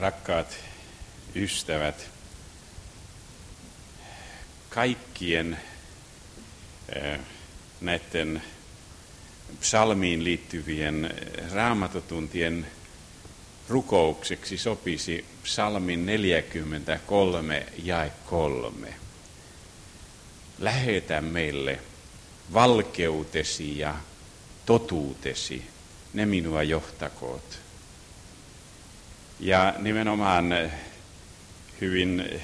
Rakkaat ystävät, kaikkien näiden psalmiin liittyvien raamatutuntien rukoukseksi sopisi psalmin 43 ja 3. Lähetä meille valkeutesi ja totuutesi, ne minua johtakoot. Ja nimenomaan hyvin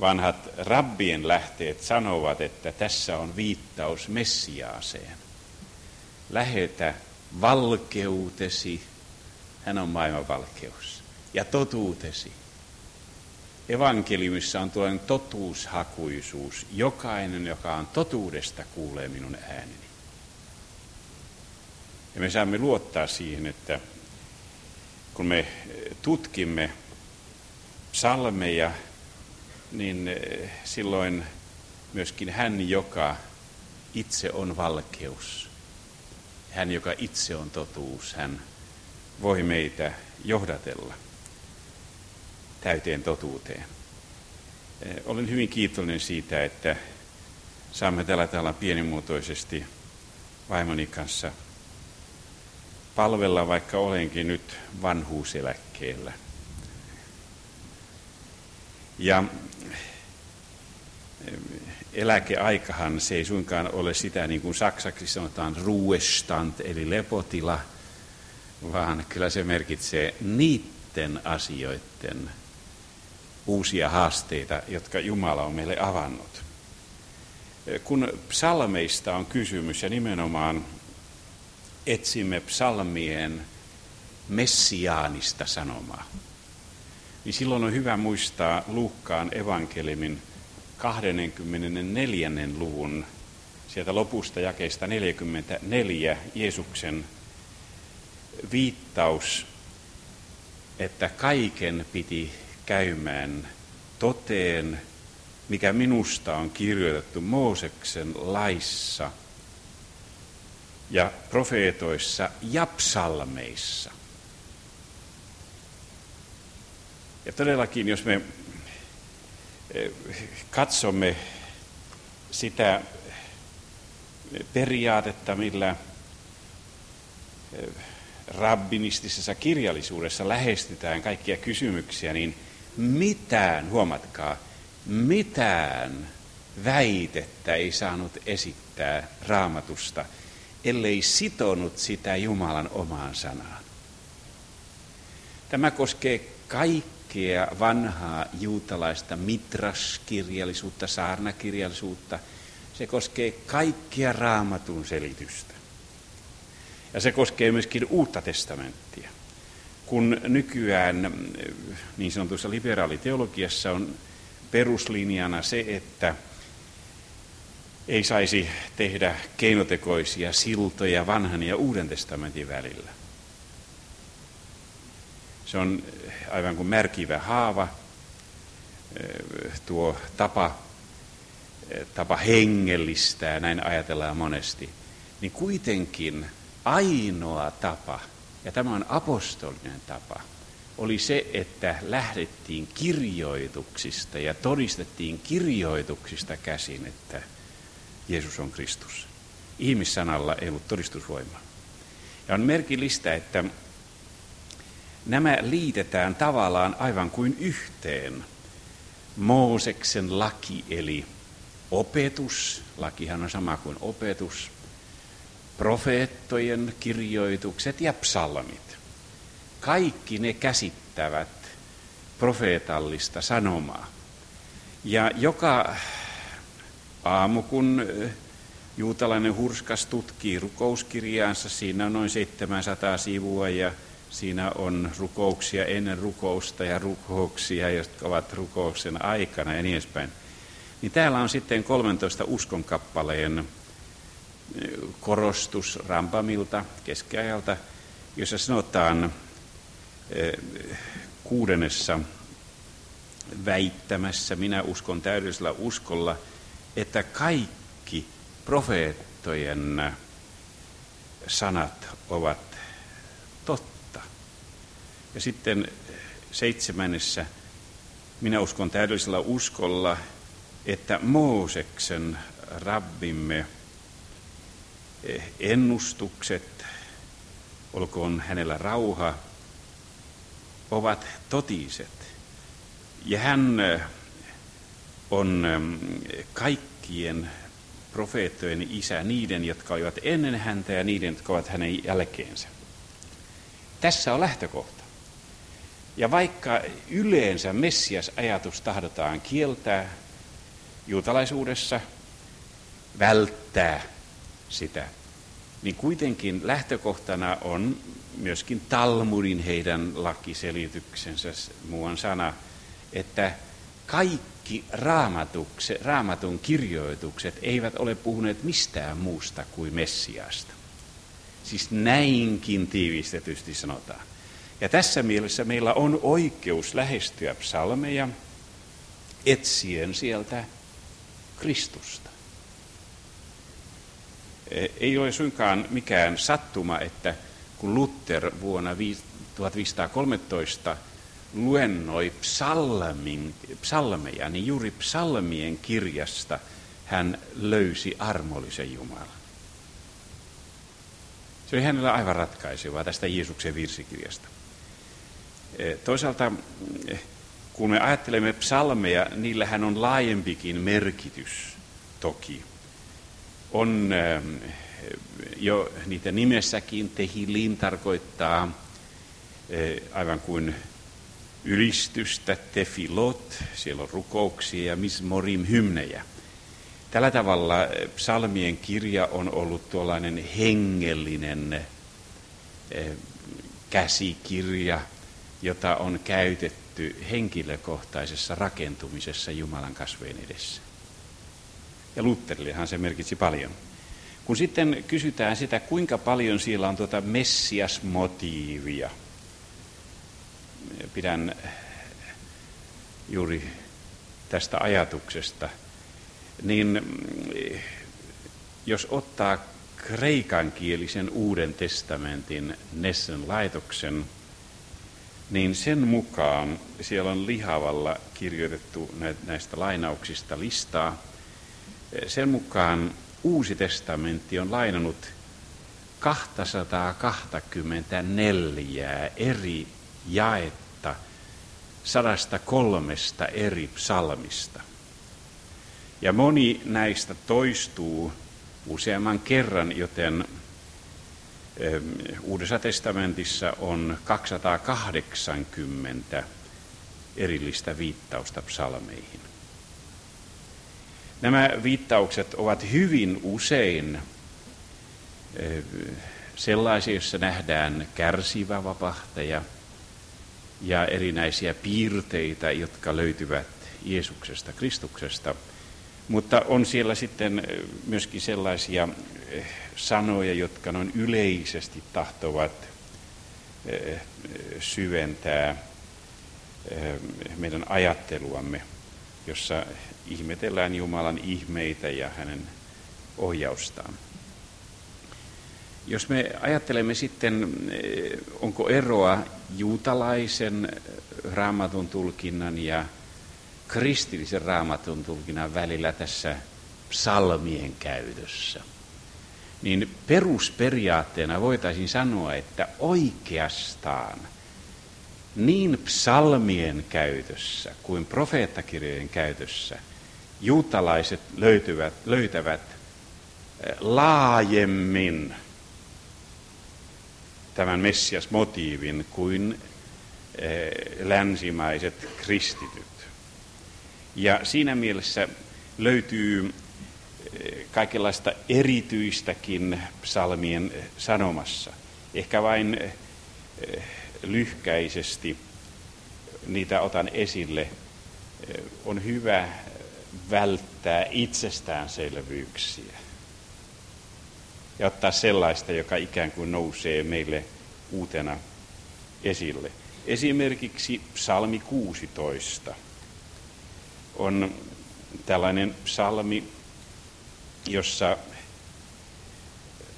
vanhat rabbien lähteet sanovat, että tässä on viittaus Messiaaseen. Lähetä valkeutesi, hän on maailman valkeus, ja totuutesi. Evankeliumissa on tuollainen totuushakuisuus. Jokainen, joka on totuudesta, kuulee minun ääneni. Ja me saamme luottaa siihen, että kun me tutkimme psalmeja, niin eh, silloin myöskin hän, joka itse on valkeus, hän, joka itse on totuus, hän voi meitä johdatella täyteen totuuteen. Eh, olen hyvin kiitollinen siitä, että saamme tällä tavalla pienimuotoisesti vaimoni kanssa palvella, vaikka olenkin nyt vanhuuseläkkeellä. Ja eh, eläkeaikahan se ei suinkaan ole sitä, niin kuin saksaksi sanotaan, ruestand, eli lepotila, vaan kyllä se merkitsee niiden asioiden uusia haasteita, jotka Jumala on meille avannut. Kun psalmeista on kysymys ja nimenomaan etsimme psalmien messiaanista sanomaa, niin silloin on hyvä muistaa Luukkaan evankeliumin 24. luvun sieltä lopusta jakeista 44 Jeesuksen viittaus, että kaiken piti käymään toteen, mikä minusta on kirjoitettu Mooseksen laissa ja profeetoissa ja psalmeissa – Ja todellakin, jos me eh, katsomme sitä periaatetta, millä eh, rabbinistisessa kirjallisuudessa lähestytään kaikkia kysymyksiä, niin mitään, huomatkaa, mitään väitettä ei saanut esittää raamatusta, ellei sitonut sitä Jumalan omaan sanaan. Tämä koskee kaikkea vanhaa juutalaista mitraskirjallisuutta, saarnakirjallisuutta. Se koskee kaikkia raamatun selitystä. Ja se koskee myöskin uutta testamenttia. Kun nykyään niin sanotussa liberaaliteologiassa on peruslinjana se, että ei saisi tehdä keinotekoisia siltoja vanhan ja uuden testamentin välillä. Se on aivan kuin märkivä haava, tuo tapa, tapa hengellistää, näin ajatellaan monesti, niin kuitenkin ainoa tapa, ja tämä on apostolinen tapa, oli se, että lähdettiin kirjoituksista ja todistettiin kirjoituksista käsin, että Jeesus on Kristus. Ihmissanalla ei ollut todistusvoimaa. Ja on merkillistä, että nämä liitetään tavallaan aivan kuin yhteen. Mooseksen laki eli opetus, lakihan on sama kuin opetus, profeettojen kirjoitukset ja psalmit. Kaikki ne käsittävät profeetallista sanomaa. Ja joka aamu, kun juutalainen hurskas tutkii rukouskirjaansa, siinä on noin 700 sivua ja Siinä on rukouksia ennen rukousta ja rukouksia, jotka ovat rukouksen aikana ja niin edespäin. Niin täällä on sitten 13 uskonkappaleen eh, korostus Rampamilta keskiajalta, jossa sanotaan eh, kuudennessa väittämässä, minä uskon täydellisellä uskolla, että kaikki profeettojen sanat ovat totta. Ja sitten seitsemännessä minä uskon täydellisellä uskolla, että Mooseksen rabbimme ennustukset, olkoon hänellä rauha, ovat totiset. Ja hän on eh, kaikkien profeettojen isä, niiden, jotka olivat ennen häntä ja niiden, jotka ovat hänen jälkeensä. Tässä on lähtökohta. Ja vaikka yleensä Messias-ajatus tahdotaan kieltää juutalaisuudessa, välttää sitä, niin kuitenkin lähtökohtana on myöskin Talmudin heidän lakiselityksensä muuan sana, että kaikki raamatun kirjoitukset eivät ole puhuneet mistään muusta kuin Messiasta. Siis näinkin tiivistetysti sanotaan. Ja tässä mielessä meillä on oikeus lähestyä psalmeja etsien sieltä Kristusta. E, ei ole suinkaan mikään sattuma, että kun Luther vuonna 1513 luennoi psalmin, psalmeja, niin juuri psalmien kirjasta hän löysi armollisen Jumalan. Se oli hänellä aivan ratkaisevaa tästä Jeesuksen virsikirjasta. Eh, toisaalta, eh, kun me ajattelemme psalmeja, niillähän on laajempikin merkitys toki. On eh, jo niitä nimessäkin, tehilin tarkoittaa aivan kuin ylistystä, tefilot, siellä on rukouksia ja mismorim hymnejä. Tällä tavalla psalmien kirja on ollut tuollainen hengellinen käsikirja, jota on käytetty henkilökohtaisessa rakentumisessa Jumalan kasvojen edessä. Ja Lutherillehan se merkitsi paljon. Kun sitten kysytään sitä, kuinka paljon siellä on tuota messiasmotiivia, pidän juuri tästä ajatuksesta, niin jos ottaa kreikankielisen uuden testamentin Nessen laitoksen, niin sen mukaan siellä on lihavalla kirjoitettu näistä lainauksista listaa. Sen mukaan Uusi testamentti on lainannut 224 eri jaetta sadasta kolmesta eri psalmista. Ja moni näistä toistuu useamman kerran, joten Uudessa testamentissa on 280 erillistä viittausta psalmeihin. Nämä viittaukset ovat hyvin usein sellaisia, joissa nähdään kärsivä vapahtaja ja erinäisiä piirteitä, jotka löytyvät Jeesuksesta, Kristuksesta. Mutta on siellä sitten myöskin sellaisia sanoja, jotka noin yleisesti tahtovat eh, syventää eh, meidän ajatteluamme, jossa ihmetellään Jumalan ihmeitä ja hänen ohjaustaan. Jos me ajattelemme sitten, eh, onko eroa juutalaisen raamatun tulkinnan ja kristillisen raamatun tulkinnan välillä tässä psalmien käytössä – niin perusperiaatteena voitaisiin sanoa, että oikeastaan niin psalmien käytössä kuin profeettakirjojen käytössä juutalaiset löytyvät, löytävät eh, laajemmin tämän Messias-motiivin kuin eh, länsimaiset kristityt. Ja siinä mielessä löytyy kaikenlaista erityistäkin psalmien sanomassa. Ehkä vain eh, lyhkäisesti niitä otan esille. Eh, on hyvä välttää itsestäänselvyyksiä ja ottaa sellaista, joka ikään kuin nousee meille uutena esille. Esimerkiksi psalmi 16 on tällainen psalmi, jossa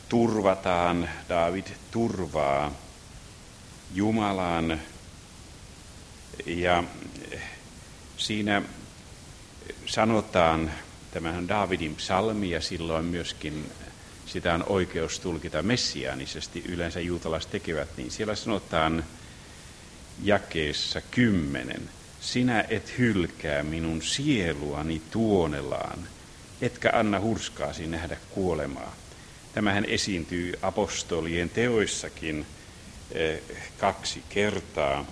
turvataan, David turvaa Jumalan Ja siinä sanotaan, tämähän on Davidin psalmi ja silloin myöskin sitä on oikeus tulkita messiaanisesti, yleensä juutalaiset tekevät, niin siellä sanotaan jakeessa kymmenen, sinä et hylkää minun sieluani tuonelaan, etkä anna hurskaasi nähdä kuolemaa. Tämähän esiintyy apostolien teoissakin eh, kaksi kertaa.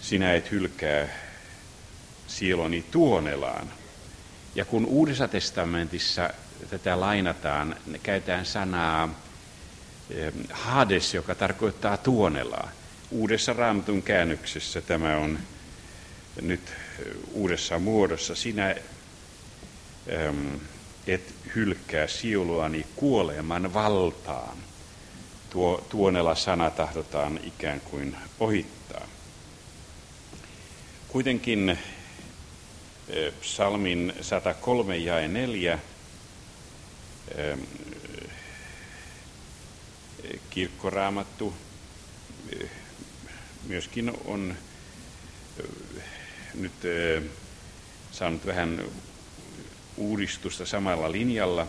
Sinä et hylkää sieloni tuonelaan. Ja kun Uudessa testamentissa tätä lainataan, käytetään sanaa eh, Hades, joka tarkoittaa tuonelaa. Uudessa raamatun käännöksessä tämä on nyt uudessa muodossa. Sinä et hylkää siuluani kuoleman valtaan. Tuo tuonella sana tahdotaan ikään kuin ohittaa. Kuitenkin psalmin 103 ja 4 kirkkoraamattu myöskin on nyt saanut vähän uudistusta samalla linjalla.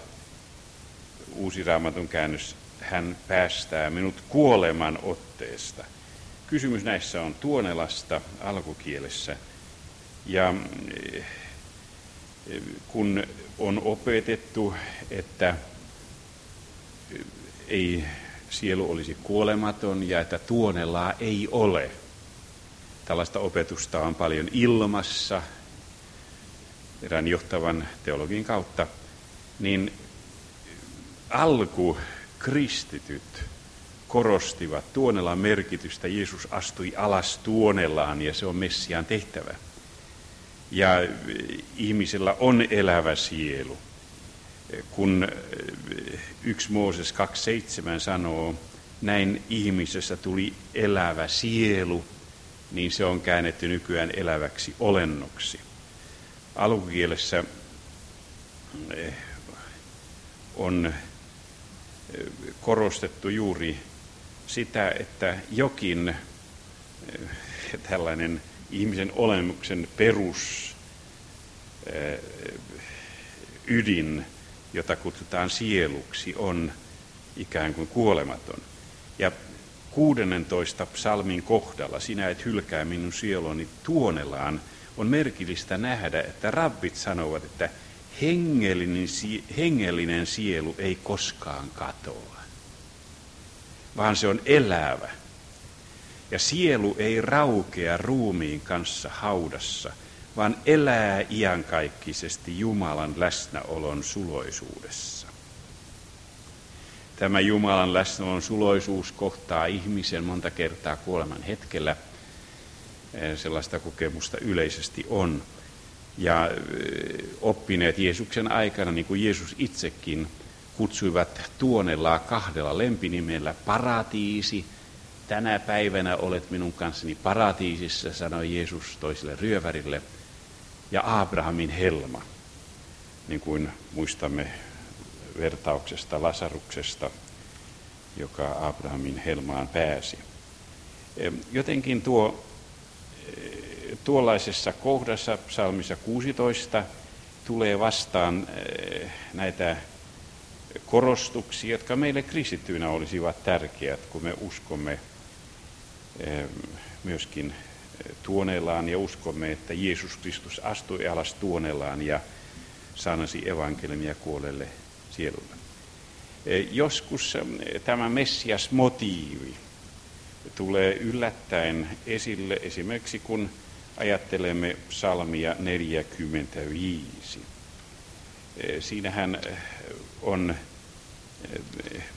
Uusi raamatun käännös, hän päästää minut kuoleman otteesta. Kysymys näissä on tuonelasta alkukielessä. Ja kun on opetettu, että ei sielu olisi kuolematon ja että tuonelaa ei ole. Tällaista opetusta on paljon ilmassa erään johtavan teologin kautta, niin alku kristityt korostivat tuonelan merkitystä. Jeesus astui alas tuonelaan ja se on Messiaan tehtävä. Ja ihmisellä on elävä sielu kun eh, yksi Mooses 2.7 sanoo, näin ihmisessä tuli elävä sielu, niin se on käännetty nykyään eläväksi olennoksi. Alkukielessä eh, on eh, korostettu juuri sitä, että jokin tällainen ihmisen olemuksen perus ydin jota kutsutaan sieluksi, on ikään kuin kuolematon. Ja 16 psalmin kohdalla, sinä et hylkää minun sieloni tuonellaan, on merkillistä nähdä, että rabbit sanovat, että hengellinen, hengellinen sielu ei koskaan katoa, vaan se on elävä. Ja sielu ei raukea ruumiin kanssa haudassa – vaan elää iankaikkisesti Jumalan läsnäolon suloisuudessa. Tämä Jumalan läsnäolon suloisuus kohtaa ihmisen monta kertaa kuoleman hetkellä. Eh, sellaista kokemusta yleisesti on. Ja eh, oppineet Jeesuksen aikana, niin kuin Jeesus itsekin, kutsuivat tuonelaa kahdella lempinimellä paratiisi. Tänä päivänä olet minun kanssani paratiisissa, sanoi Jeesus toiselle ryövärille – ja Abrahamin helma, niin kuin muistamme vertauksesta Lasaruksesta, joka Abrahamin helmaan pääsi. Jotenkin tuo, e, tuollaisessa kohdassa, psalmissa 16, tulee vastaan e, näitä korostuksia, jotka meille kristittyinä olisivat tärkeät, kun me uskomme e, myöskin tuonellaan ja uskomme, että Jeesus Kristus astui alas tuonellaan ja sanasi evankeliumia kuolelle sielulle. E, joskus tämä Messias-motiivi tulee yllättäen esille esimerkiksi kun ajattelemme psalmia 45. E, siinähän on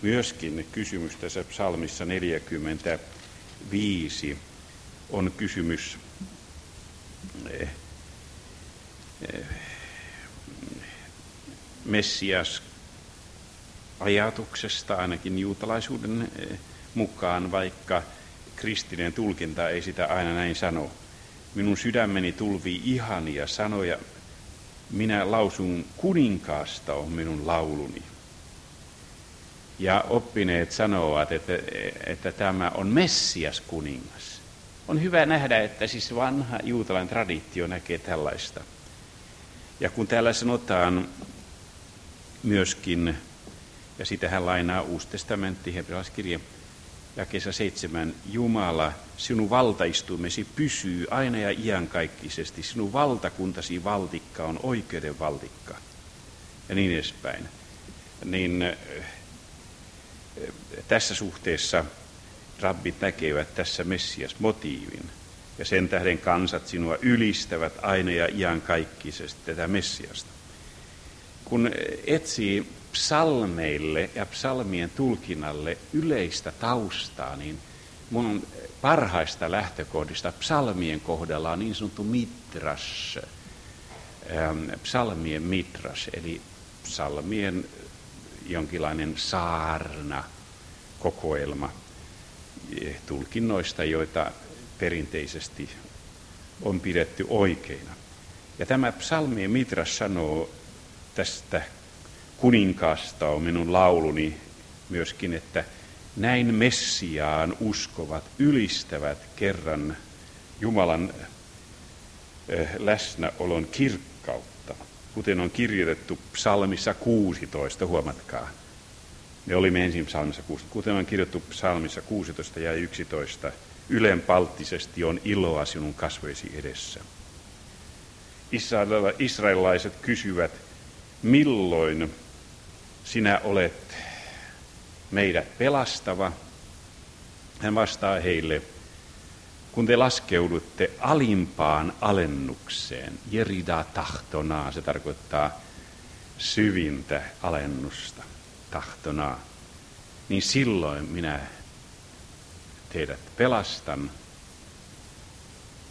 myöskin kysymys tässä psalmissa 45 on kysymys eh, eh, Messias ajatuksesta, ainakin juutalaisuuden eh, mukaan, vaikka kristinen tulkinta ei sitä aina näin sano. Minun sydämeni tulvii ihania sanoja, minä lausun kuninkaasta on minun lauluni. Ja oppineet sanovat, että, että tämä on Messias kuningas On hyvä nähdä, että siis vanha juutalainen traditio näkee tällaista. Ja kun täällä sanotaan myöskin, ja sitähän lainaa Uusi testamentti, hebrealaiskirje, ja kesä seitsemän, Jumala, sinun valtaistuimesi pysyy aina ja iankaikkisesti. Sinun valtakuntasi valtikka on oikeuden valtikka. Ja niin edespäin. Niin tässä suhteessa rabbit näkevät tässä Messias motiivin. Ja sen tähden kansat sinua ylistävät aina ja iankaikkisesti tätä Messiasta. Kun etsii psalmeille ja psalmien tulkinnalle yleistä taustaa, niin mun parhaista lähtökohdista psalmien kohdalla on niin sanottu mitras, psalmien mitras, eli psalmien jonkinlainen saarna, kokoelma tulkinnoista, joita perinteisesti on pidetty oikeina. Ja tämä psalmien mitras sanoo tästä kuninkaasta on minun lauluni myöskin, että näin Messiaan uskovat ylistävät kerran Jumalan eh, läsnäolon kirkkautta, kuten on kirjoitettu psalmissa 16, huomatkaa. Me olimme ensin psalmissa 16, kuten on kirjoitettu psalmissa 16 ja 11, ylenpalttisesti on iloa sinun kasvoisi edessä. Israelilaiset kysyvät, milloin sinä olet meidät pelastava. Hän vastaa heille, kun te laskeudutte alimpaan alennukseen, jerida tahtonaa, se tarkoittaa syvintä alennusta, tahtonaa, niin silloin minä teidät pelastan.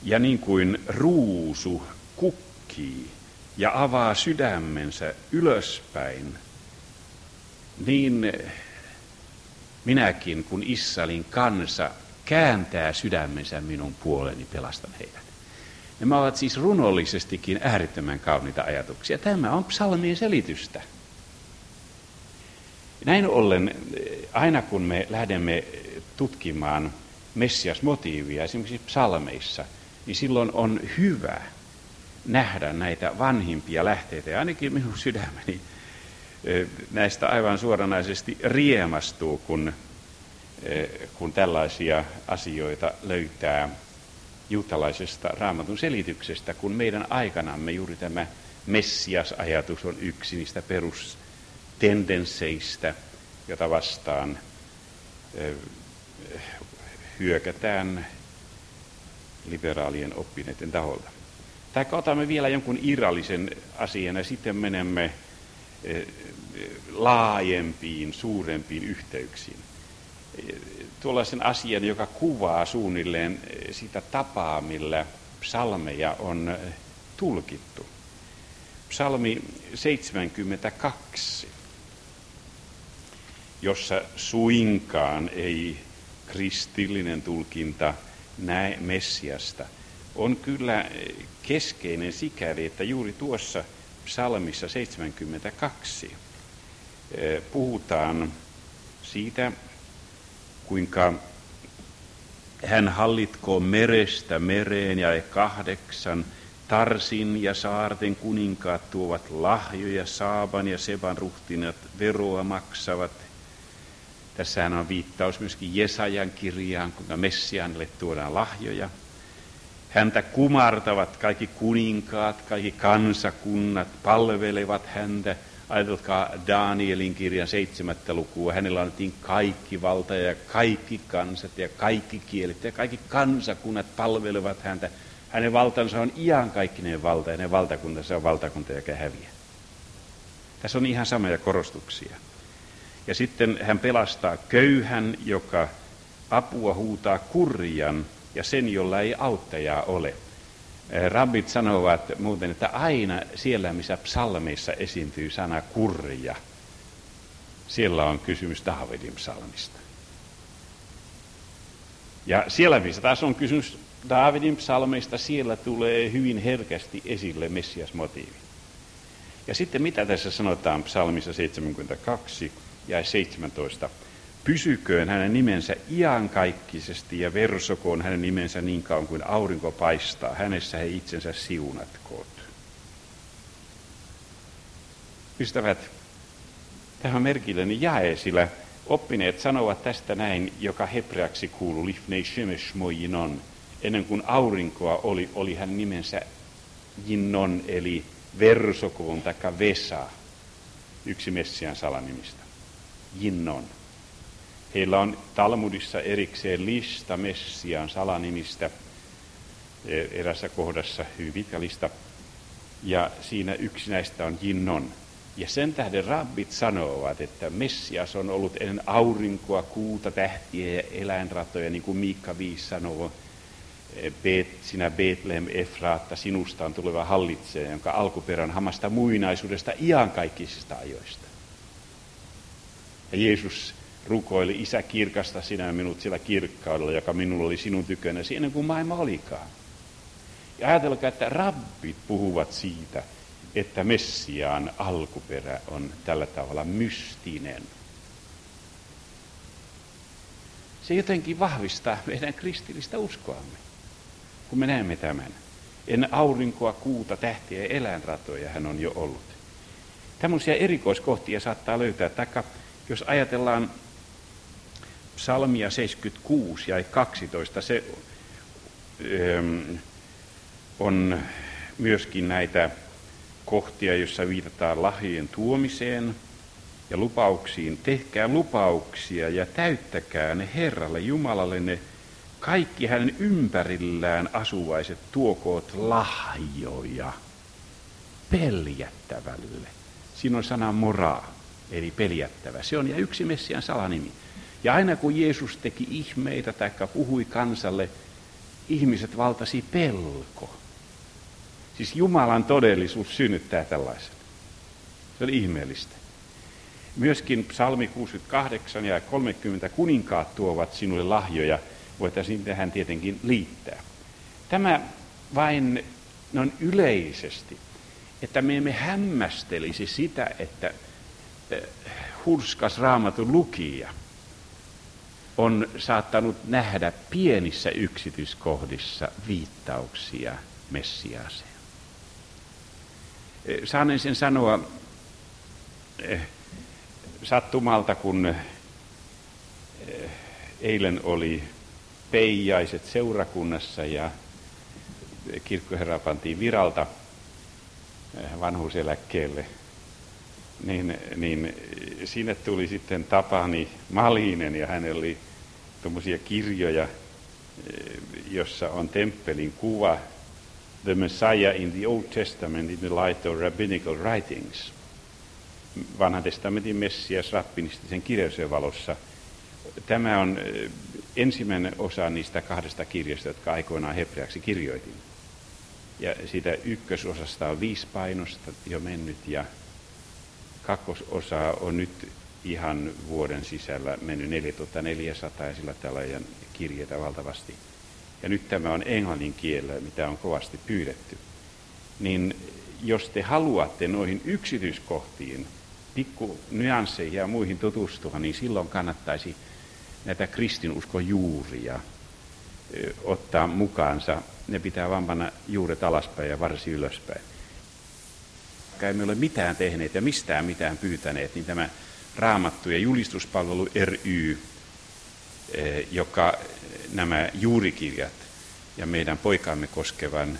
Ja niin kuin ruusu kukkii ja avaa sydämensä ylöspäin, niin minäkin, kun Israelin kansa kääntää sydämensä minun puoleni, pelastan heidät. Nämä ovat siis runollisestikin äärettömän kauniita ajatuksia. Tämä on psalmien selitystä. Näin ollen, aina kun me lähdemme tutkimaan Messias-motiivia esimerkiksi psalmeissa, niin silloin on hyvä nähdä näitä vanhimpia lähteitä. Ja ainakin minun sydämeni näistä aivan suoranaisesti riemastuu, kun, kun tällaisia asioita löytää juutalaisesta raamatun selityksestä, kun meidän aikanamme juuri tämä Messias-ajatus on yksi niistä perustendensseistä, jota vastaan hyökätään liberaalien oppineiden taholta. Tai otamme vielä jonkun irrallisen asian ja sitten menemme laajempiin, suurempiin yhteyksiin. Tuollaisen asian, joka kuvaa suunnilleen sitä tapaa, millä psalmeja on tulkittu. Psalmi 72, jossa suinkaan ei kristillinen tulkinta näe Messiasta, on kyllä keskeinen sikäli, että juuri tuossa psalmissa 72 eh, puhutaan siitä, kuinka hän hallitkoo merestä mereen ja kahdeksan, Tarsin ja saarten kuninkaat tuovat lahjoja, Saaban ja Seban ruhtinat veroa maksavat. Tässähän on viittaus myöskin Jesajan kirjaan, kuinka Messianille tuodaan lahjoja. Häntä kumartavat kaikki kuninkaat, kaikki kansakunnat, palvelevat häntä. Ajatelkaa Danielin kirjan seitsemättä lukua. Hänellä annettiin kaikki valta ja kaikki kansat ja kaikki kielet ja kaikki kansakunnat palvelevat häntä. Hänen valtansa on iankaikkinen valta ja hänen valtakuntansa on valtakunta, joka häviää. Tässä on ihan samoja korostuksia. Ja sitten hän pelastaa köyhän, joka apua huutaa kurjan, ja sen, jolla ei auttajaa ole. Eh, rabbit sanovat muuten, että aina siellä, missä psalmeissa esiintyy sana kurja, siellä on kysymys Davidin psalmista. Ja siellä, missä taas on kysymys Davidin psalmeista, siellä tulee hyvin herkästi esille Messias-motiivi. Ja sitten mitä tässä sanotaan psalmissa 72 ja 17. Pysyköön hänen nimensä iankaikkisesti ja versokoon hänen nimensä niin kauan kuin aurinko paistaa. Hänessä he itsensä siunatkoot. Ystävät, tämä on merkillinen jae, sillä oppineet sanovat tästä näin, joka hebreaksi kuuluu lifnei shemesh mojinon. Ennen kuin aurinkoa oli, oli hän nimensä Jinnon, eli versokoon taikka Vesa, yksi Messian salanimistä. Jinnon. Heillä on Talmudissa erikseen lista Messiaan salanimistä, e, erässä kohdassa hyvin pitkä lista. Ja siinä yksi näistä on Jinnon. Ja sen tähden rabbit sanovat, että Messias on ollut ennen aurinkoa, kuuta, tähtiä ja eläinratoja, niin kuin Miikka 5 sanoo. E, Bet, sinä Betlehem Efraatta, sinusta on tuleva hallitsija, jonka alkuperän hamasta muinaisuudesta iankaikkisista ajoista. Ja Jeesus rukoili, Isä kirkasta sinä minut sillä kirkkaudella, joka minulla oli sinun tykönäsi ennen kuin maailma olikaan. Ja ajatelkaa, että rabbit puhuvat siitä, että Messiaan alkuperä on tällä tavalla mystinen. Se jotenkin vahvistaa meidän kristillistä uskoamme, kun me näemme tämän. Ennen aurinkoa, kuuta, tähtiä ja eläinratoja hän on jo ollut. Tämmöisiä erikoiskohtia saattaa löytää, taikka jos ajatellaan psalmia 76 ja 12, se ähm, on myöskin näitä kohtia, joissa viitataan lahjojen tuomiseen ja lupauksiin. Tehkää lupauksia ja täyttäkää ne Herralle Jumalalle ne kaikki hänen ympärillään asuvaiset tuokoot lahjoja peljättävälle. Siinä on sana moraa, eli peljättävä. Se on ja yksi Messian salanimi. Ja aina kun Jeesus teki ihmeitä tai puhui kansalle, ihmiset valtasi pelko. Siis Jumalan todellisuus synnyttää tällaisen. Se oli ihmeellistä. Myöskin psalmi 68 ja 30 kuninkaat tuovat sinulle lahjoja, voitaisiin tähän tietenkin liittää. Tämä vain noin yleisesti, että me emme hämmästelisi sitä, että eh, hurskas raamatun lukija – on saattanut nähdä pienissä yksityiskohdissa viittauksia Messiaaseen. Eh, saanen sen sanoa eh, sattumalta, kun eh, eilen oli peijaiset seurakunnassa ja kirkkoherra pantiin viralta vanhuuseläkkeelle, niin, niin sinne tuli sitten Tapani Malinen ja hän oli tuommoisia kirjoja, eh, jossa on temppelin kuva The Messiah in the Old Testament in the light of rabbinical writings. Vanhan testamentin Messias rappinistisen kirjallisuuden valossa. Tämä on eh, ensimmäinen osa niistä kahdesta kirjasta, jotka aikoinaan hebreaksi kirjoitin. Ja siitä ykkösosasta on viisi painosta jo mennyt ja kakkososa on nyt ihan vuoden sisällä mennyt 4400 ja sillä tällä ajan kirjeitä valtavasti. Ja nyt tämä on englannin kielellä, mitä on kovasti pyydetty. Niin jos te haluatte noihin yksityiskohtiin, pikku nyansseihin ja muihin tutustua, niin silloin kannattaisi näitä kristinuskon juuria ottaa mukaansa. Ne pitää vaan panna juuret alaspäin ja varsi ylöspäin. Emme ole mitään tehneet ja mistään mitään pyytäneet, niin tämä Raamattu ja julistuspalvelu ry, eh, joka nämä juurikirjat ja meidän poikaamme koskevan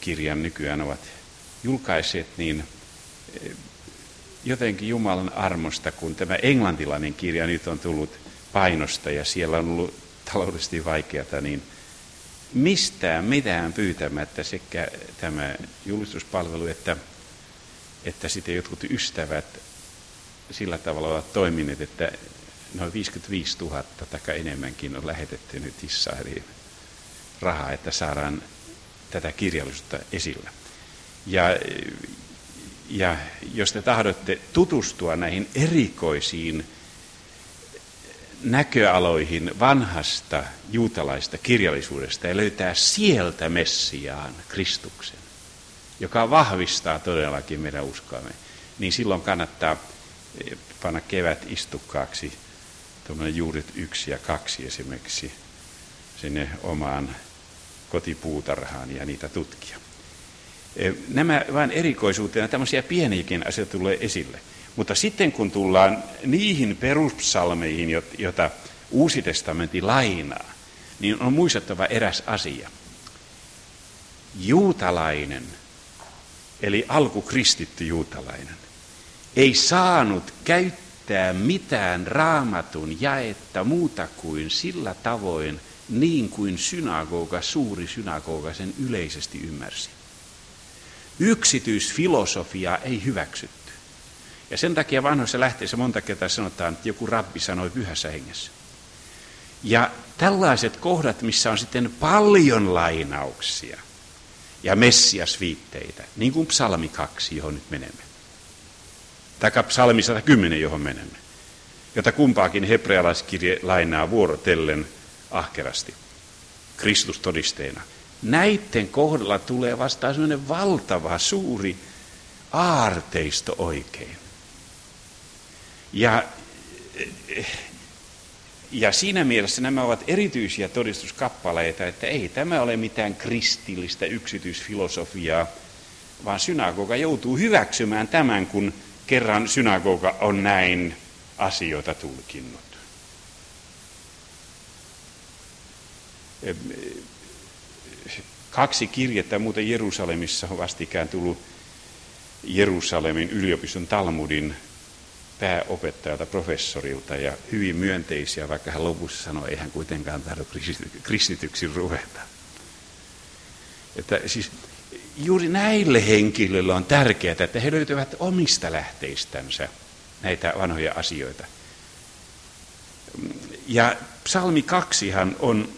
kirjan nykyään ovat julkaiseet, niin eh, jotenkin Jumalan armosta, kun tämä englantilainen kirja nyt on tullut painosta ja siellä on ollut taloudellisesti vaikeata, niin mistään mitään pyytämättä sekä tämä julistuspalvelu että, että sitten jotkut ystävät sillä tavalla ovat toimineet, että noin 55 000 tai enemmänkin on lähetetty nyt Israeliin rahaa, että saadaan tätä kirjallisuutta esillä. Ja, ja jos te tahdotte tutustua näihin erikoisiin näköaloihin vanhasta juutalaista kirjallisuudesta ja löytää sieltä Messiaan Kristuksen, joka vahvistaa todellakin meidän uskoamme, niin silloin kannattaa panna kevät istukkaaksi tuommoinen juuret yksi ja kaksi esimerkiksi sinne omaan kotipuutarhaan ja niitä tutkia. E, nämä vain erikoisuutena, tämmöisiä pieniäkin asioita tulee esille. Mutta sitten kun tullaan niihin peruspsalmeihin, joita Uusi testamentti lainaa, niin on muistettava eräs asia. Juutalainen, eli alkukristitty juutalainen, ei saanut käyttää mitään raamatun jaetta muuta kuin sillä tavoin, niin kuin synagoga, suuri synagoga sen yleisesti ymmärsi. Yksityisfilosofia ei hyväksytty. Ja sen takia vanhoissa lähteissä monta kertaa sanotaan, että joku rabbi sanoi pyhässä hengessä. Ja tällaiset kohdat, missä on sitten paljon lainauksia ja messiasviitteitä, niin kuin psalmi 2, johon nyt menemme. Tai psalmi 110, johon menemme, jota kumpaakin hebrealaiskirje lainaa vuorotellen ahkerasti Kristus todisteena. Näiden kohdalla tulee vastaan sellainen valtava, suuri aarteisto oikein. Ja ja siinä mielessä nämä ovat erityisiä todistuskappaleita, että ei tämä ole mitään kristillistä yksityisfilosofiaa, vaan synagoga joutuu hyväksymään tämän, kun kerran synagoga on näin asioita tulkinnut. Kaksi kirjettä muuten Jerusalemissa on vastikään tullut Jerusalemin yliopiston Talmudin pääopettajalta, professorilta ja hyvin myönteisiä, vaikka hän lopussa sanoi, ei hän kuitenkaan tahdo kristityksi ruveta. Että siis juuri näille henkilöille on tärkeää, että he löytävät omista lähteistänsä näitä vanhoja asioita. Ja psalmi kaksihan on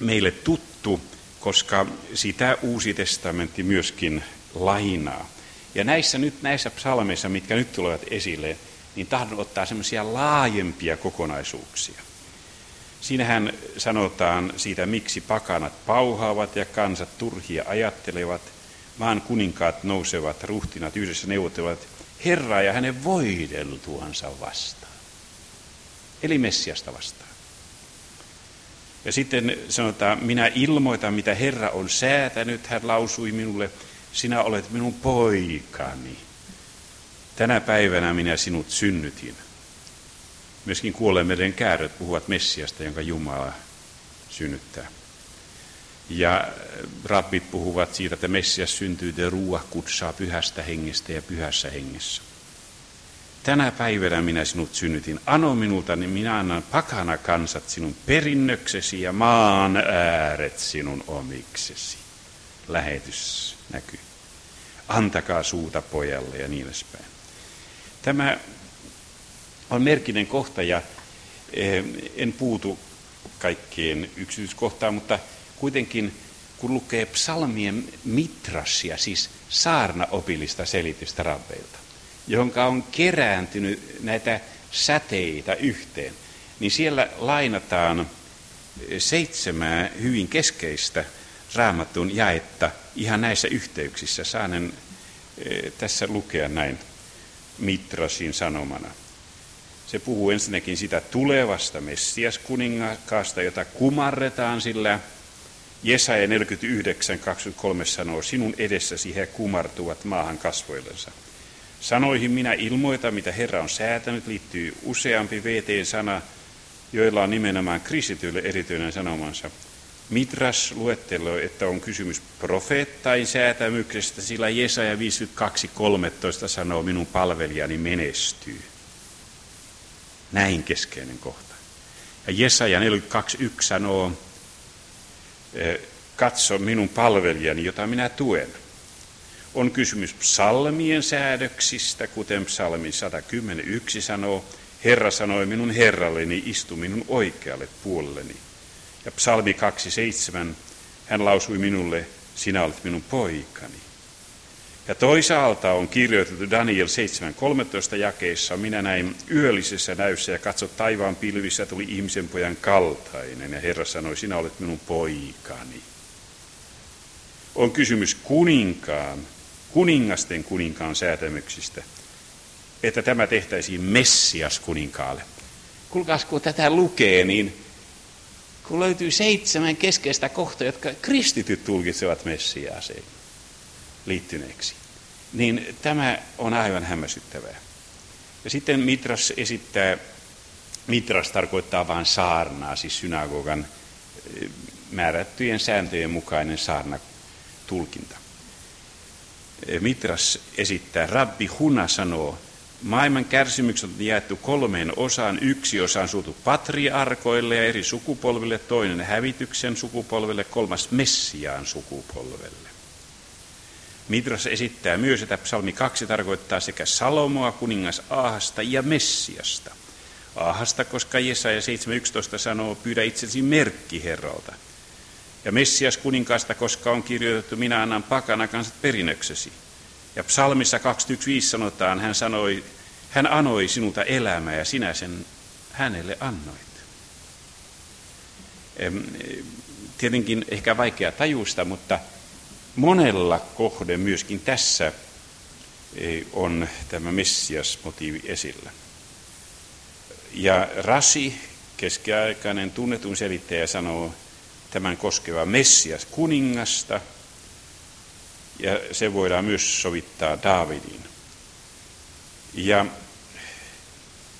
meille tuttu, koska sitä uusi testamentti myöskin lainaa. Ja näissä nyt näissä psalmeissa, mitkä nyt tulevat esille, niin tahdon ottaa semmoisia laajempia kokonaisuuksia. Siinähän sanotaan siitä, miksi pakanat pauhaavat ja kansat turhia ajattelevat, maan kuninkaat nousevat, ruhtinat yhdessä neuvottelevat Herraa ja hänen voideltuansa vastaan. Eli Messiasta vastaan. Ja sitten sanotaan, minä ilmoitan, mitä Herra on säätänyt, hän lausui minulle, sinä olet minun poikani. Tänä päivänä minä sinut synnytin. Myöskin kuolleemeden kääröt puhuvat Messiasta, jonka Jumala synnyttää. Ja rabbit puhuvat siitä, että Messias syntyy te ruuah kutsaa pyhästä hengestä ja pyhässä hengessä. Tänä päivänä minä sinut synnytin. Ano minulta, niin minä annan pakana kansat sinun perinnöksesi ja maan ääret sinun omiksesi. Lähetys näkyy. Antakaa suuta pojalle ja niin edespäin. Tämä on merkinen kohta ja eh, en puutu kaikkien yksityiskohtaan, mutta kuitenkin kun lukee psalmien mitrassia, siis saarnaopillista selitystä rabbeilta, jonka on kerääntynyt näitä säteitä yhteen, niin siellä lainataan seitsemää hyvin keskeistä raamatun jaetta ihan näissä yhteyksissä. Saanen eh, tässä lukea näin Mitrasin sanomana. Se puhuu ensinnäkin sitä tulevasta Messias kuninkaasta, jota kumarretaan, sillä Jesaja 49, 23 sanoo, sinun edessäsi he kumartuvat maahan kasvoillensa. Sanoihin minä ilmoitan, mitä Herra on säätänyt, liittyy useampi VT-sana, joilla on nimenomaan kristityille erityinen sanomansa. Mitras luetteloi, että on kysymys profeettain säätämyksestä, sillä Jesaja 52.13 sanoo, minun palvelijani menestyy. Näin keskeinen kohta. Ja Jesaja 42.1 sanoo, katso minun palvelijani, jota minä tuen. On kysymys psalmien säädöksistä, kuten psalmi 110.1 sanoo, Herra sanoi minun herralleni, istu minun oikealle puolelleni. Ja psalmi 2.7, hän lausui minulle, sinä olet minun poikani. Ja toisaalta on kirjoitettu Daniel 7.13 jakeissa, minä näin yöllisessä näyssä ja katso taivaan pilvissä tuli ihmisen pojan kaltainen. Ja Herra sanoi, sinä olet minun poikani. On kysymys kuninkaan, kuningasten kuninkaan säätämyksistä, että tämä tehtäisiin Messias kuninkaalle kuulkaas kun tätä lukee, niin kun löytyy seitsemän keskeistä kohtaa, jotka kristityt tulkitsevat Messiaaseen liittyneeksi, niin tämä on aivan hämmästyttävää. Ja sitten Mitras esittää, Mitras tarkoittaa vain saarnaa, siis synagogan eh, määrättyjen sääntöjen mukainen saarna tulkinta. Eh, Mitras esittää, Rabbi Huna sanoo, Maailman kärsimykset on jaettu kolmeen osaan. Yksi osa on suutu patriarkoille ja eri sukupolville, toinen hävityksen sukupolvelle, kolmas Messiaan sukupolvelle. Mitras esittää myös, että psalmi 2 tarkoittaa sekä Salomoa, kuningas Aahasta ja Messiasta. Aahasta, koska Jesaja 7.11 sanoo, pyydä itsesi merkki Herralta. Ja Messias kuninkaasta, koska on kirjoitettu, minä annan pakana kansat perinnöksesi. Ja psalmissa 21.5 sanotaan, hän sanoi, hän anoi sinulta elämää ja sinä sen hänelle annoit. Tietenkin ehkä vaikea tajusta, mutta monella kohde myöskin tässä e, on tämä Messias-motiivi esillä. Ja Rasi, keskiaikainen tunnetun selittäjä, sanoo tämän koskeva Messias kuningasta, ja se voidaan myös sovittaa Daavidin. Ja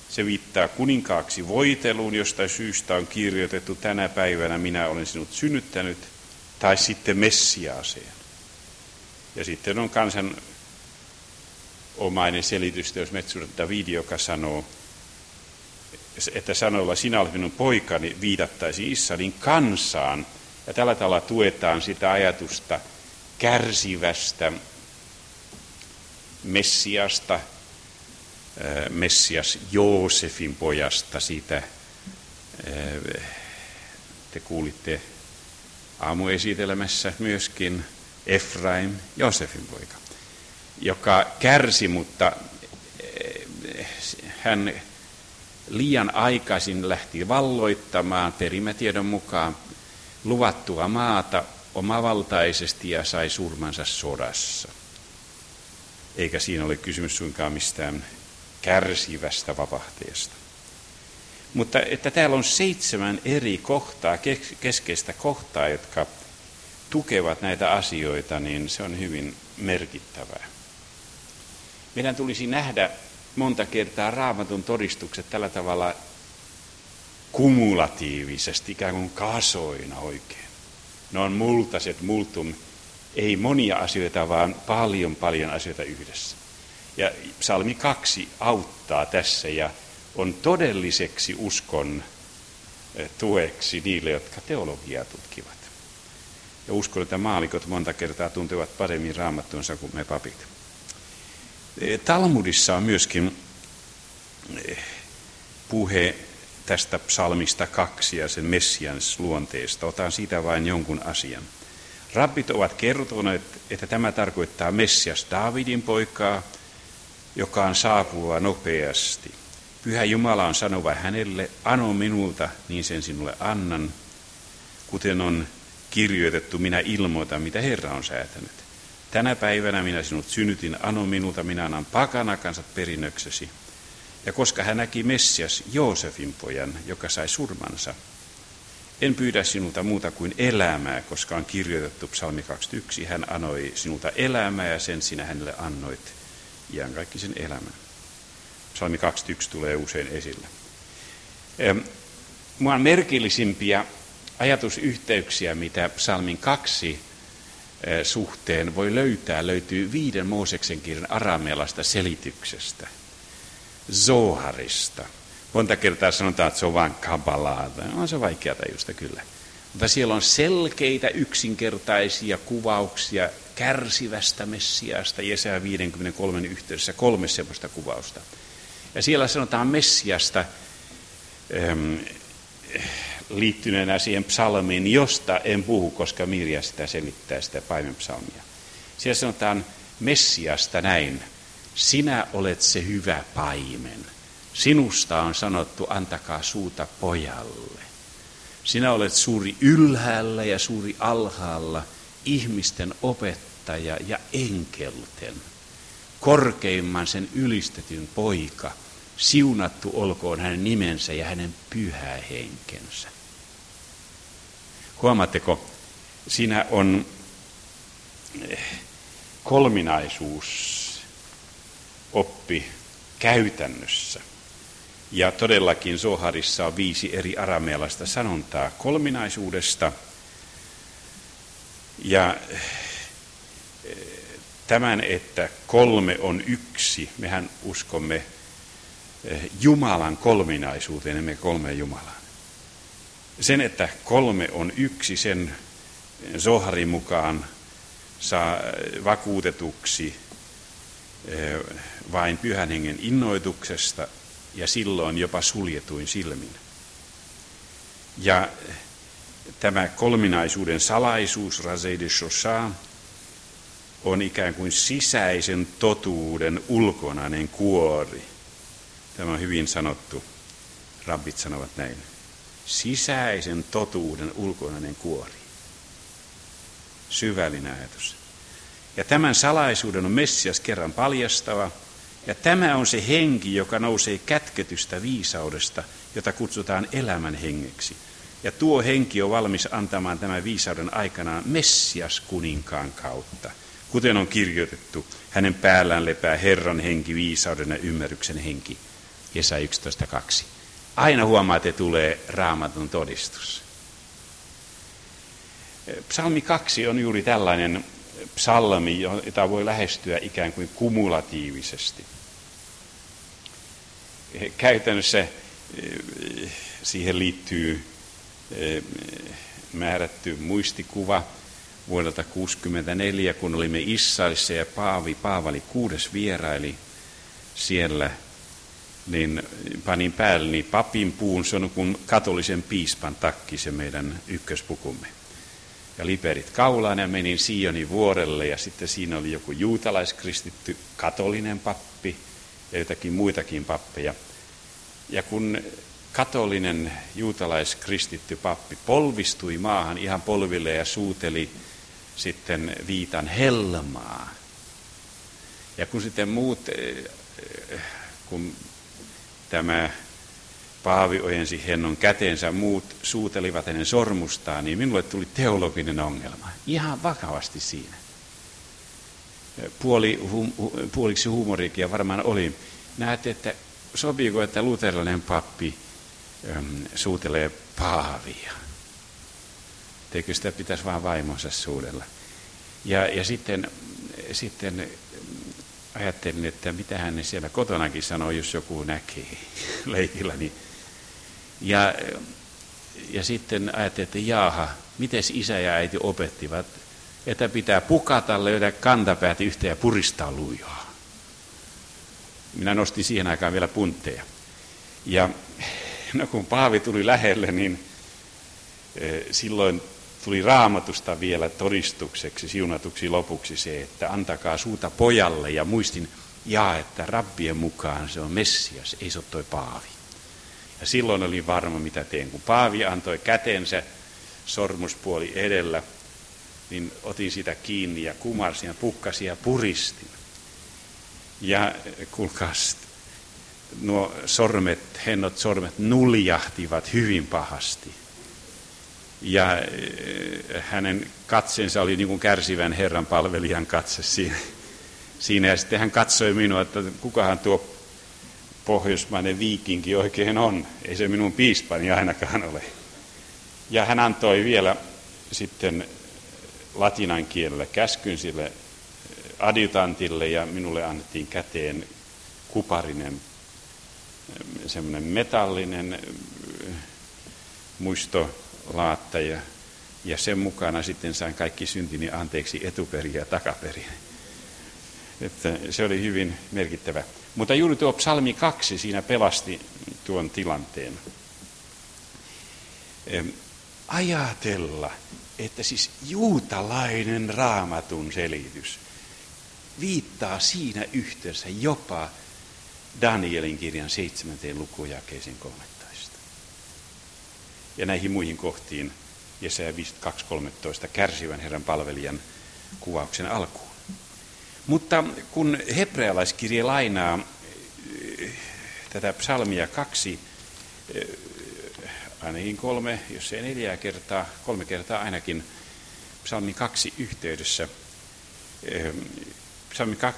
se viittaa kuninkaaksi voiteluun, josta syystä on kirjoitettu tänä päivänä minä olen sinut synnyttänyt, tai sitten Messiaaseen. Ja sitten on kansan omainen selitys, jos Metsuri David, joka sanoo, että sanoilla sinä olet minun poikani, viidattaisi Israelin kansaan. Ja tällä tavalla tuetaan sitä ajatusta kärsivästä Messiasta, Messias Joosefin pojasta, siitä te kuulitte aamuesitelmässä myöskin Efraim, Joosefin poika, joka kärsi, mutta hän liian aikaisin lähti valloittamaan perimätiedon mukaan luvattua maata omavaltaisesti ja sai surmansa sodassa. Eikä siinä ole kysymys suinkaan mistään kärsivästä vapahteesta. Mutta että täällä on seitsemän eri kohtaa, keskeistä kohtaa, jotka tukevat näitä asioita, niin se on hyvin merkittävää. Meidän tulisi nähdä monta kertaa raamatun todistukset tällä tavalla kumulatiivisesti, ikään kuin kasoina oikein. Ne on multaset multum, ei monia asioita, vaan paljon paljon asioita yhdessä. Ja psalmi 2 auttaa tässä ja on todelliseksi uskon eh, tueksi niille, jotka teologiaa tutkivat. Ja uskon, että maalikot monta kertaa tuntevat paremmin raamattuunsa kuin me papit. Eh, Talmudissa on myöskin eh, puhe tästä psalmista kaksi ja sen Messians luonteesta. Otan siitä vain jonkun asian. Rabbit ovat kertoneet, että tämä tarkoittaa Messias Daavidin poikaa, joka on saapuva nopeasti. Pyhä Jumala on sanova hänelle, ano minulta, niin sen sinulle annan, kuten on kirjoitettu, minä ilmoitan, mitä Herra on säätänyt. Tänä päivänä minä sinut synnytin, ano minulta, minä annan pakana kansat perinnöksesi. Ja koska hän näki Messias Joosefin pojan, joka sai surmansa, en pyydä sinulta muuta kuin elämää, koska on kirjoitettu psalmi 21, hän anoi sinulta elämää ja sen sinä hänelle annoit sen elämän. Psalmi 21 tulee usein esille. Mua merkillisimpiä ajatusyhteyksiä, mitä psalmin kaksi suhteen voi löytää, löytyy viiden Mooseksen kirjan aramealasta selityksestä, Zoharista. Monta kertaa sanotaan, että se on vain kabalaa. On se vaikeata justa kyllä. Mutta siellä on selkeitä, yksinkertaisia kuvauksia kärsivästä Messiasta, Jesaja 53 yhteydessä kolme sellaista kuvausta. Ja siellä sanotaan Messiasta liittyneenä siihen psalmiin, josta en puhu, koska Mirja sitä selittää sitä paimenpsalmia. Siellä sanotaan Messiasta näin, sinä olet se hyvä paimen. Sinusta on sanottu, antakaa suuta pojalle. Sinä olet suuri ylhäällä ja suuri alhaalla, ihmisten opettaja ja enkelten, korkeimman sen ylistetyn poika, siunattu olkoon hänen nimensä ja hänen pyhä henkensä. Huomaatteko, siinä on eh, kolminaisuus oppi käytännössä. Ja todellakin Soharissa on viisi eri aramealaista sanontaa kolminaisuudesta. Ja eh, tämän, että kolme on yksi, mehän uskomme eh, Jumalan kolminaisuuteen, emme kolme Jumalaan. Sen, että kolme on yksi, sen Zoharin mukaan saa vakuutetuksi eh, vain pyhän hengen innoituksesta ja silloin jopa suljetuin silmin. Ja tämä kolminaisuuden salaisuus, Raseide Shosa, on ikään kuin sisäisen totuuden ulkonainen kuori. Tämä on hyvin sanottu. Rabbit sanovat näin. Sisäisen totuuden ulkonainen kuori. Syvällinen ajatus. Ja tämän salaisuuden on Messias kerran paljastava. Ja tämä on se henki, joka nousee kätketystä viisaudesta, jota kutsutaan elämän hengeksi. Ja tuo henki on valmis antamaan tämän viisauden aikanaan Messias kuninkaan kautta. Kuten on kirjoitettu, hänen päällään lepää Herran henki, viisauden ja ymmärryksen henki. Jesä 11.2. Aina huomaatte, tulee raamatun todistus. Psalmi 2 on juuri tällainen psalmi, jota voi lähestyä ikään kuin kumulatiivisesti. Käytännössä eh, siihen liittyy eh, määrätty muistikuva vuodelta 1964, kun olimme Israelissa ja Paavi Paavali kuudes vieraili siellä, niin panin päälle niin papin puun, se on kuin katolisen piispan takki se meidän ykköspukumme ja liperit kaulaan ja menin Sionin vuorelle ja sitten siinä oli joku juutalaiskristitty katolinen pappi ja jotakin muitakin pappeja. Ja kun katolinen juutalaiskristitty pappi polvistui maahan ihan polville ja suuteli sitten viitan helmaa. Ja kun sitten muut, eh, eh, kun tämä Paavi ojensi hennon käteensä, muut suutelivat hänen sormustaan, niin minulle tuli teologinen ongelma. Ihan vakavasti siinä. Puoli, hum, puoliksi huumorikia varmaan oli. Näette, että sopiiko, että luterilainen pappi äm, suutelee paavia? Teikö sitä pitäisi vain vaimonsa suudella? Ja, ja sitten, sitten ajattelin, että mitä hän siellä kotonakin sanoo, jos joku näkee leikillä, niin ja, ja sitten ajattelin, että jaaha, miten isä ja äiti opettivat, että pitää pukata, löydä kantapäät yhteen ja puristaa lujaa. Minä nostin siihen aikaan vielä puntteja. Ja no kun Paavi tuli lähelle, niin e, silloin tuli raamatusta vielä todistukseksi, siunatuksi lopuksi se, että antakaa suuta pojalle ja muistin, ja että rabbien mukaan se on Messias, ei se toi Paavi. Ja silloin oli varma, mitä teen. Kun Paavi antoi kätensä sormuspuoli edellä, niin otin sitä kiinni ja kumarsin ja pukkasin ja puristin. Ja kuulkaas, nuo sormet, hennot sormet nuljahtivat hyvin pahasti. Ja eh, hänen katseensa oli niin kuin kärsivän Herran palvelijan katse siinä. siinä. Ja sitten hän katsoi minua, että kukahan tuo pohjoismainen viikinki oikein on. Ei se minun piispani ainakaan ole. Ja hän antoi vielä sitten latinan kielellä käskyn sille adjutantille ja minulle annettiin käteen kuparinen semmoinen metallinen muistolaatta ja, ja sen mukana sitten sain kaikki syntini anteeksi etuperin ja takaperin. Että se oli hyvin merkittävä. Mutta juuri tuo psalmi kaksi siinä pelasti tuon tilanteen. Ajatella, että siis juutalainen raamatun selitys viittaa siinä yhteydessä jopa Danielin kirjan 7. lukuun jakeeseen 13. Ja näihin muihin kohtiin Jesaja 52.13 kärsivän Herran palvelijan kuvauksen alkuun. Mutta kun hebrealaiskirje lainaa eh, tätä psalmia kaksi, ainakin kolme, jos ei neljää kertaa, kolme kertaa ainakin psalmi kaksi yhteydessä. Psalmi kak,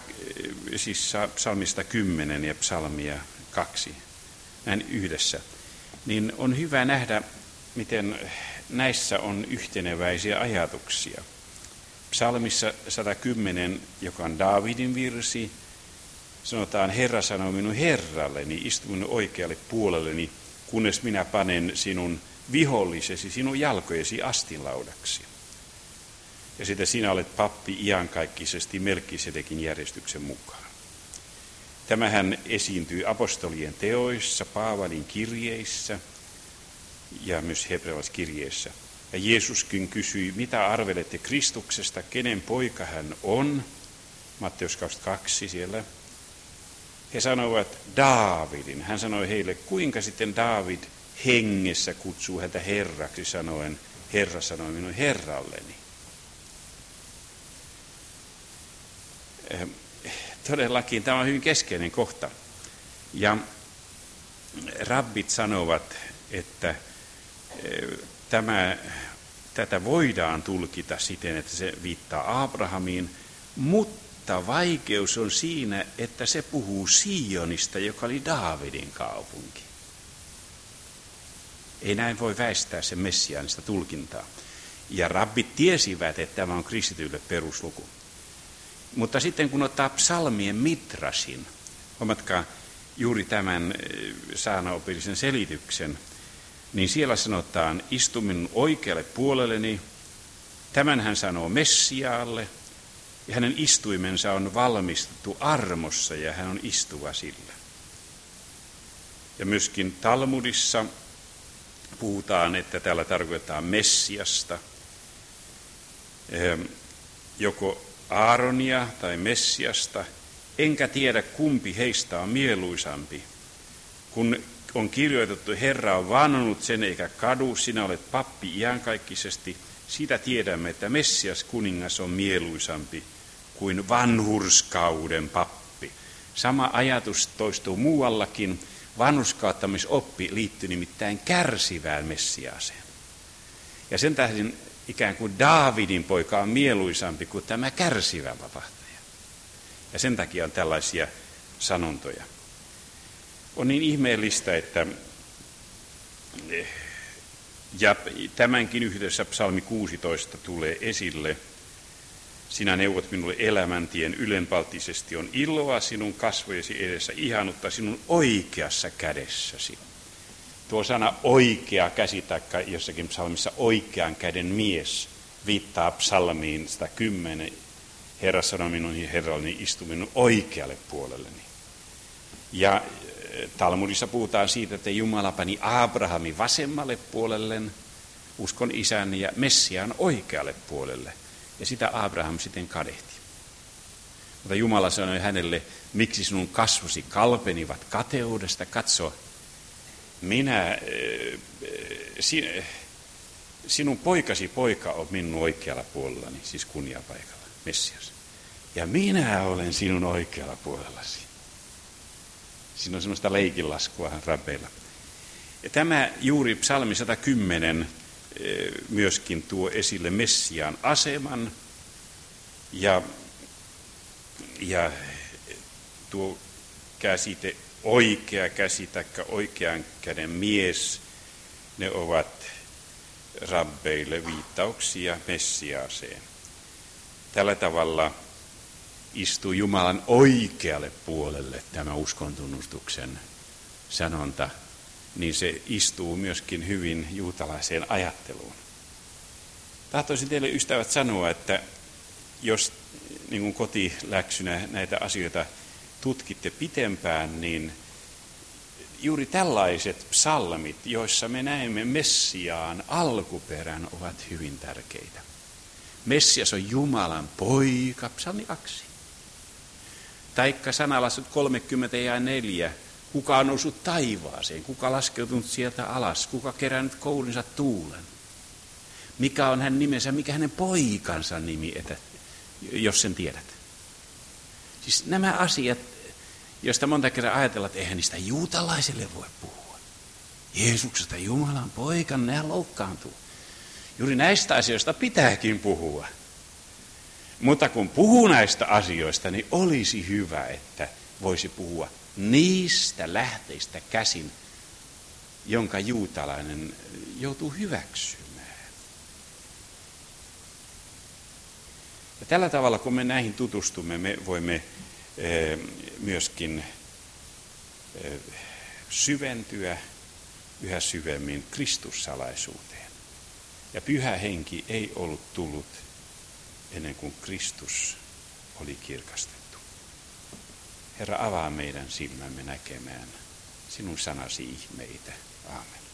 siis psalmista kymmenen ja psalmia kaksi, näin yhdessä. Niin on hyvä nähdä, miten näissä on yhteneväisiä ajatuksia. Psalmissa 110, joka on Daavidin virsi, sanotaan, Herra sanoo minun Herralleni, istu minun oikealle puolelleni, kunnes minä panen sinun vihollisesi, sinun jalkojesi astinlaudaksi. Ja sitten sinä olet pappi iankaikkisesti Melkisedekin järjestyksen mukaan. Tämähän esiintyy apostolien teoissa, Paavalin kirjeissä ja myös hebrealaiskirjeessä. Ja Jeesuskin kysyi, mitä arvelette Kristuksesta, kenen poika hän on? Matteus 22 siellä. He sanoivat Daavidin. Hän sanoi heille, kuinka sitten Daavid hengessä kutsuu häntä herraksi sanoen, Herra sanoi minun herralleni. Ehm, todellakin tämä on hyvin keskeinen kohta. Ja rabbit sanovat, että tämä, tätä voidaan tulkita siten, että se viittaa Abrahamiin, mutta vaikeus on siinä, että se puhuu Sionista, joka oli Daavidin kaupunki. Ei näin voi väistää se messiaanista tulkintaa. Ja rabbit tiesivät, että tämä on kristityille perusluku. Mutta sitten kun ottaa psalmien mitrasin, huomatkaa juuri tämän eh, saanaopillisen selityksen, niin siellä sanotaan, istu minun oikealle puolelleni, tämän hän sanoo Messiaalle, ja hänen istuimensa on valmistettu armossa ja hän on istuva sillä. Ja myöskin Talmudissa puhutaan, että täällä tarkoitetaan Messiasta, ehm, joko Aaronia tai Messiasta, enkä tiedä kumpi heistä on mieluisampi. Kun on kirjoitettu, Herra on vannonut sen eikä kadu, sinä olet pappi iankaikkisesti, sitä tiedämme, että Messias kuningas on mieluisampi kuin vanhurskauden pappi. Sama ajatus toistuu muuallakin. Vanhuskauttamisoppi liittyy nimittäin kärsivään Messiaaseen. Ja sen tähden ikään kuin Daavidin poika on mieluisampi kuin tämä kärsivä vapahtaja. Ja sen takia on tällaisia sanontoja. On niin ihmeellistä, että ja tämänkin yhteydessä psalmi 16 tulee esille. Sinä neuvot minulle elämäntien ylenpalttisesti on iloa sinun kasvojesi edessä, ihanutta sinun oikeassa kädessäsi. Tuo sana oikea käsi, tai jossakin psalmissa oikean käden mies, viittaa psalmiin 110. Herra sanoi minun herralleni, istu minun oikealle puolelleni. Ja Talmudissa puhutaan siitä, että Jumala pani Abrahamin vasemmalle puolelle, uskon isän ja Messiaan oikealle puolelle. Ja sitä Abraham sitten kadehti. Mutta Jumala sanoi hänelle, miksi sinun kasvosi kalpenivat kateudesta, katso, minä, sinun poikasi poika on minun oikealla puolellani, siis kunniapaikalla, Messias. Ja minä olen sinun oikealla puolellasi. Siinä on semmoista leikinlaskua rabbeilla. Ja tämä juuri psalmi 110 myöskin tuo esille Messiaan aseman ja, ja tuo käsite oikea käsi tai oikean käden mies, ne ovat rabbeille viittauksia Messiaaseen. Tällä tavalla istuu Jumalan oikealle puolelle tämä uskontunnustuksen sanonta, niin se istuu myöskin hyvin juutalaiseen ajatteluun. Tahtoisin teille ystävät sanoa, että jos niin kuin kotiläksynä näitä asioita tutkitte pitempään, niin juuri tällaiset psalmit, joissa me näemme Messiaan alkuperän, ovat hyvin tärkeitä. Messias on Jumalan poika, psalmi 2. Taikka sanalassut 30 ja 4. Kuka on noussut taivaaseen? Kuka laskeutunut sieltä alas? Kuka kerännyt koulinsa tuulen? Mikä on hän nimensä? Mikä hänen poikansa nimi, että, jos sen tiedät? Siis nämä asiat josta monta kertaa ajatellaan, että eihän niistä juutalaisille voi puhua. Jeesuksesta Jumalan poikan, nehän loukkaantuu. Juuri näistä asioista pitääkin puhua. Mutta kun puhuu näistä asioista, niin olisi hyvä, että voisi puhua niistä lähteistä käsin, jonka juutalainen joutuu hyväksymään. Ja tällä tavalla, kun me näihin tutustumme, me voimme eh, myöskin eh, syventyä yhä syvemmin Kristussalaisuuteen. Ja pyhä henki ei ollut tullut ennen kuin Kristus oli kirkastettu. Herra, avaa meidän silmämme näkemään sinun sanasi ihmeitä. Aamen.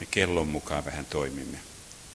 Me kellon mukaan vähän toimimme.